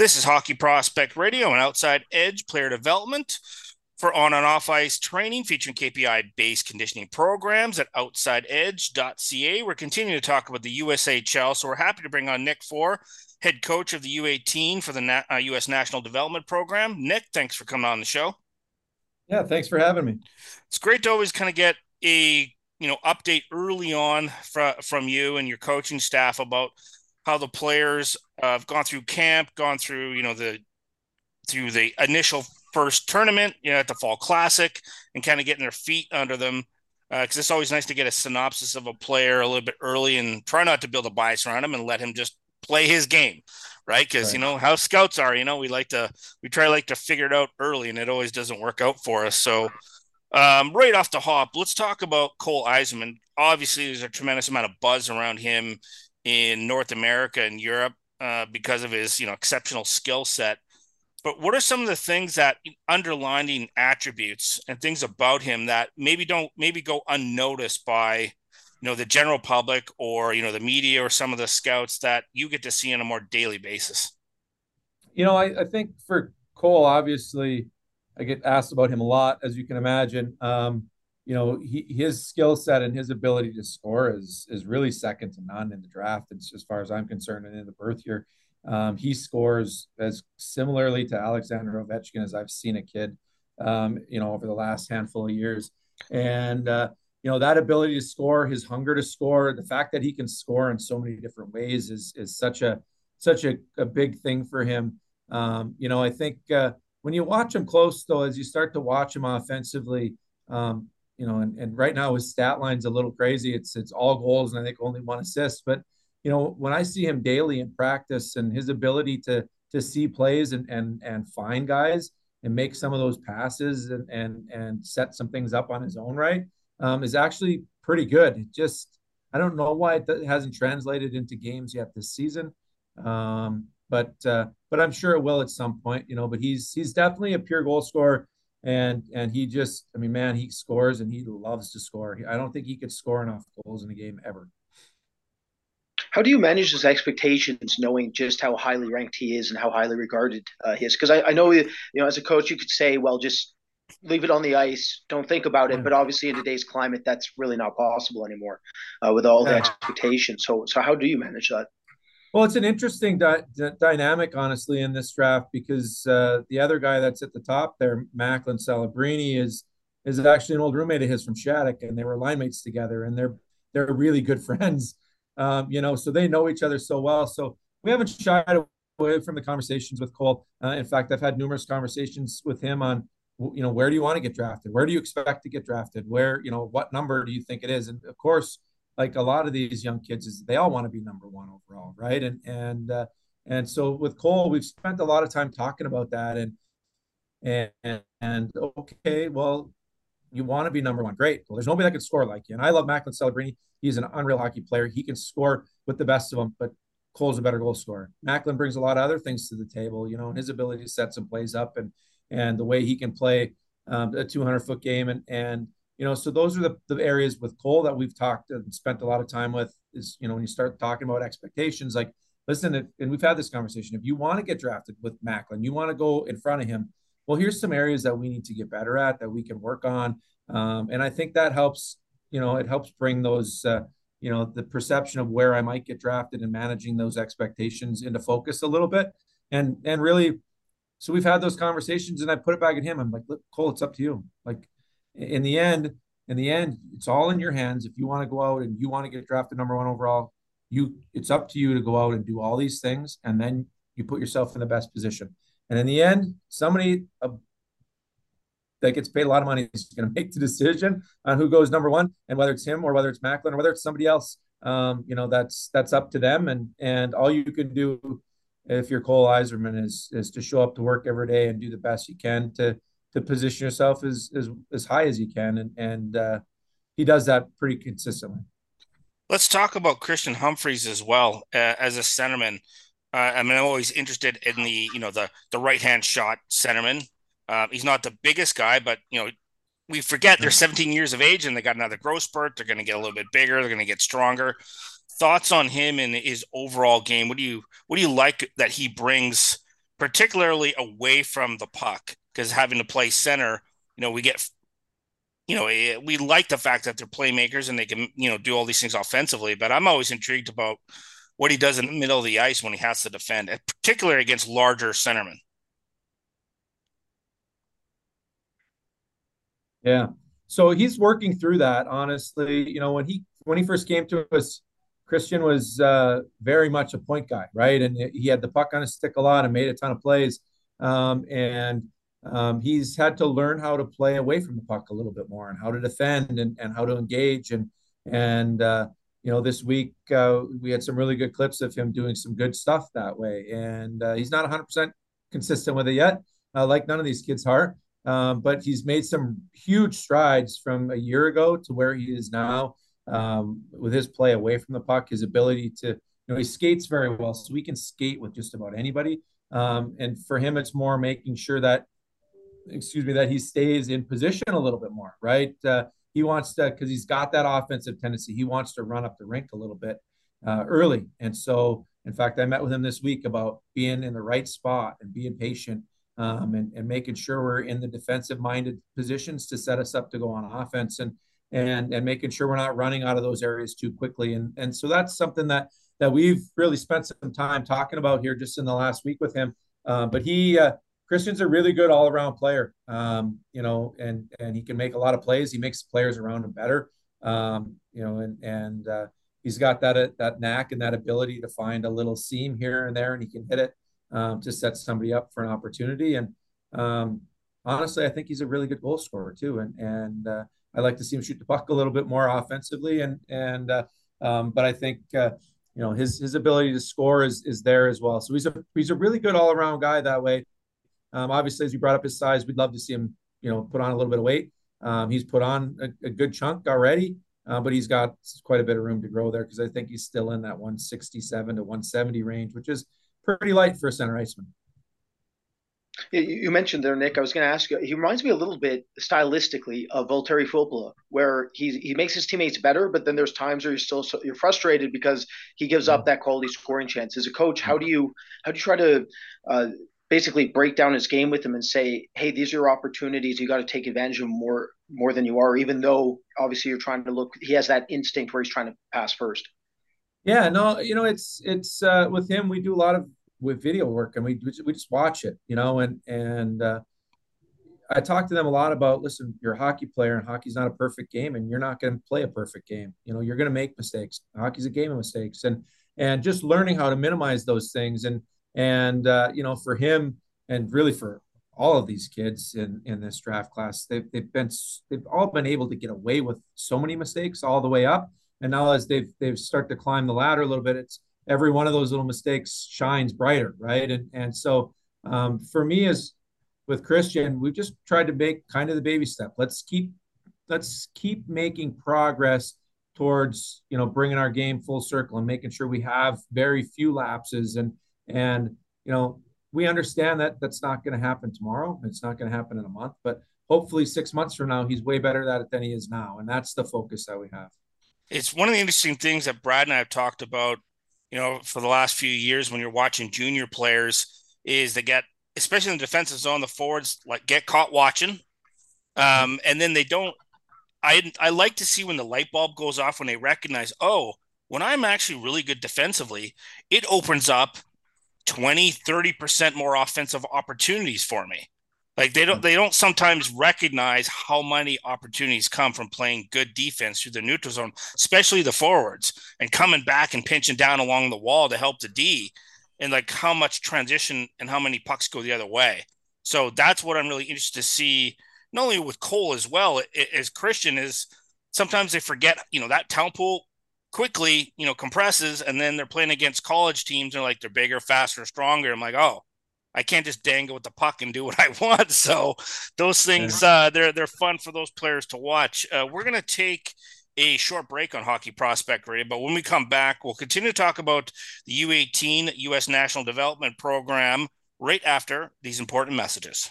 This is Hockey Prospect Radio and Outside Edge Player Development for on and off ice training featuring KPI based conditioning programs at outsideedge.ca. We're continuing to talk about the USHL, so we're happy to bring on Nick Fohr, head coach of the U18 for the Na- uh, US National Development Program. Nick, thanks for coming on the show. Yeah, thanks for having me. It's great to always kind of get a you know update early on from from you and your coaching staff about how the players uh, have gone through camp, gone through you know the through the initial first tournament, you know, at the Fall Classic, and kind of getting their feet under them. Because uh, it's always nice to get a synopsis of a player a little bit early and try not to build a bias around him and let him just play his game, right? Because right. you know how scouts are. You know, we like to we try like to figure it out early, and it always doesn't work out for us. So, um, right off the hop, let's talk about Cole Eiserman. Obviously, there's a tremendous amount of buzz around him in North America and Europe uh, because of his you know exceptional skill set. But what are some of the things that underlining attributes and things about him that maybe don't maybe go unnoticed by you know the general public or you know the media or some of the scouts that you get to see on a more daily basis? You know, I, I think for Cole, obviously, I get asked about him a lot, as you can imagine. Um, you know, he, his skill set and his ability to score is is really second to none in the draft. As, as far as I'm concerned, and in the birth year, um, he scores as similarly to Alexander Ovechkin as I've seen a kid. Um, you know, over the last handful of years, and uh, you know that ability to score, his hunger to score, the fact that he can score in so many different ways is is such a such a, a big thing for him. Um, you know, I think uh, when you watch him close, though, as you start to watch him offensively, um, you know, and, and right now his stat line's a little crazy. It's it's all goals and I think only one assist. But you know, when I see him daily in practice and his ability to to see plays and and and find guys and make some of those passes and and and set some things up on his own right um, is actually pretty good. It just I don't know why it hasn't translated into games yet this season, um, but uh, but I'm sure it will at some point. You know, but he's he's definitely a pure goal scorer and and he just i mean man he scores and he loves to score. I don't think he could score enough goals in a game ever. How do you manage his expectations knowing just how highly ranked he is and how highly regarded uh, he is? Because I, I know you know as a coach you could say well just leave it on the ice don't think about it. But obviously in today's climate that's really not possible anymore uh, with all the expectations. So so how do you manage that well, it's an interesting di- dynamic, honestly, in this draft because uh, the other guy that's at the top there, Macklin Celebrini, is is actually an old roommate of his from Shattuck, and they were line mates together, and they're they're really good friends, um, you know, so they know each other so well. So we haven't shied away from the conversations with Cole. Uh, in fact, I've had numerous conversations with him on, you know, where do you want to get drafted? Where do you expect to get drafted? Where, you know, what number do you think it is? And of course like a lot of these young kids is they all want to be number one overall, right? And and uh, and so with Cole, we've spent a lot of time talking about that, and and and okay, well, you want to be number one, great. Well, there's nobody that can score like you, and I love Macklin Celebrini. He's an unreal hockey player. He can score with the best of them, but Cole's a better goal scorer. Macklin brings a lot of other things to the table, you know, and his ability to set some plays up and and the way he can play um, a 200 foot game and and you know, so those are the, the areas with Cole that we've talked and spent a lot of time with is, you know, when you start talking about expectations, like, listen, if, and we've had this conversation, if you want to get drafted with Macklin, you want to go in front of him, well, here's some areas that we need to get better at that we can work on. Um, and I think that helps, you know, it helps bring those, uh, you know, the perception of where I might get drafted and managing those expectations into focus a little bit. And, and really, so we've had those conversations and I put it back at him. I'm like, look, Cole, it's up to you. Like, in the end, in the end, it's all in your hands. If you want to go out and you want to get drafted number one overall, you it's up to you to go out and do all these things, and then you put yourself in the best position. And in the end, somebody uh, that gets paid a lot of money is going to make the decision on who goes number one, and whether it's him or whether it's Macklin or whether it's somebody else. Um, you know, that's that's up to them, and and all you can do if you're Cole Eiserman is is to show up to work every day and do the best you can to to position yourself as as, as high as you can, and and uh, he does that pretty consistently. Let's talk about Christian Humphreys as well uh, as a centerman. Uh, I mean, I'm always interested in the you know the the right hand shot centerman. Uh, he's not the biggest guy, but you know we forget they're 17 years of age and they got another growth spurt. They're going to get a little bit bigger. They're going to get stronger. Thoughts on him and his overall game? What do you what do you like that he brings particularly away from the puck, because having to play center, you know, we get, you know, eh, we like the fact that they're playmakers and they can, you know, do all these things offensively. But I'm always intrigued about what he does in the middle of the ice when he has to defend, particularly against larger centermen. Yeah. So he's working through that. Honestly, you know, when he when he first came to us, Christian was uh, very much a point guy, right? And he had the puck on his stick a lot and made a ton of plays. Um, and um, he's had to learn how to play away from the puck a little bit more and how to defend and, and how to engage. And and uh, you know, this week uh, we had some really good clips of him doing some good stuff that way. And uh, he's not 100% consistent with it yet, uh, like none of these kids are. Um, but he's made some huge strides from a year ago to where he is now um, with his play away from the puck, his ability to, you know, he skates very well, so we can skate with just about anybody. Um, and for him, it's more making sure that, excuse me, that he stays in position a little bit more, right? Uh, he wants to, because he's got that offensive tendency, he wants to run up the rink a little bit uh, early. And so, in fact, I met with him this week about being in the right spot and being patient um, and, and making sure we're in the defensive minded positions to set us up to go on offense. And and and making sure we're not running out of those areas too quickly. And and so that's something that that we've really spent some time talking about here just in the last week with him. Uh, but he uh, Christian's a really good all around player, um, you know, and and he can make a lot of plays. He makes players around him better, um, you know, and and uh, he's got that uh, that knack and that ability to find a little seam here and there, and he can hit it um, to set somebody up for an opportunity. And um, honestly, I think he's a really good goal scorer too. And and uh, I like to see him shoot the puck a little bit more offensively, and and uh, um, but I think uh, you know his his ability to score is is there as well. So he's a he's a really good all around guy that way. Um, obviously, as you brought up his size, we'd love to see him you know put on a little bit of weight. Um, he's put on a, a good chunk already, uh, but he's got quite a bit of room to grow there because I think he's still in that 167 to 170 range, which is pretty light for a center iceman. You mentioned there, Nick. I was going to ask you. He reminds me a little bit stylistically of Valtteri Filppula, where he he makes his teammates better, but then there's times where you're still so, you're frustrated because he gives up that quality scoring chance. As a coach, how do you how do you try to uh, basically break down his game with him and say, hey, these are your opportunities. You got to take advantage of more more than you are, even though obviously you're trying to look. He has that instinct where he's trying to pass first. Yeah, no, you know, it's it's uh, with him. We do a lot of with video work and we we just watch it, you know, and and uh, I talk to them a lot about listen, you're a hockey player and hockey's not a perfect game and you're not going to play a perfect game. You know, you're going to make mistakes. Hockey's a game of mistakes and and just learning how to minimize those things and and uh, you know, for him and really for all of these kids in in this draft class, they've they've been they've all been able to get away with so many mistakes all the way up. And now as they've they've start to climb the ladder a little bit, it's every one of those little mistakes shines brighter, right? And and so um, for me, as with Christian, we've just tried to make kind of the baby step. Let's keep let's keep making progress towards you know bringing our game full circle and making sure we have very few lapses and and you know we understand that that's not going to happen tomorrow. It's not going to happen in a month but hopefully six months from now he's way better at it than he is now. And that's the focus that we have. It's one of the interesting things that brad and i have talked about you know, for the last few years when you're watching junior players is they get, especially in the defensive zone, the forwards like get caught watching. Um, and then they don't, I, I like to see when the light bulb goes off when they recognize, oh, when I'm actually really good defensively, it opens up 20, 30% more offensive opportunities for me. Like they don't hmm. they don't sometimes recognize how many opportunities come from playing good defense through the neutral zone, especially the forwards, and coming back and pinching down along the wall to help the D, and like how much transition and how many pucks go the other way. So that's what I'm really interested to see, not only with Cole as well as Christian is. Sometimes they forget, you know, that talent pool quickly, you know, compresses, and then they're playing against college teams. And like they're bigger, faster, stronger. I'm like, oh, I can't just dangle with the puck and do what I want. So those things, uh, they're they're fun for those players to watch. Uh, we're gonna take a short break on Hockey Prospect Radio, but when we come back, we'll continue to talk about the U18 U.S. National Development Program right after these important messages.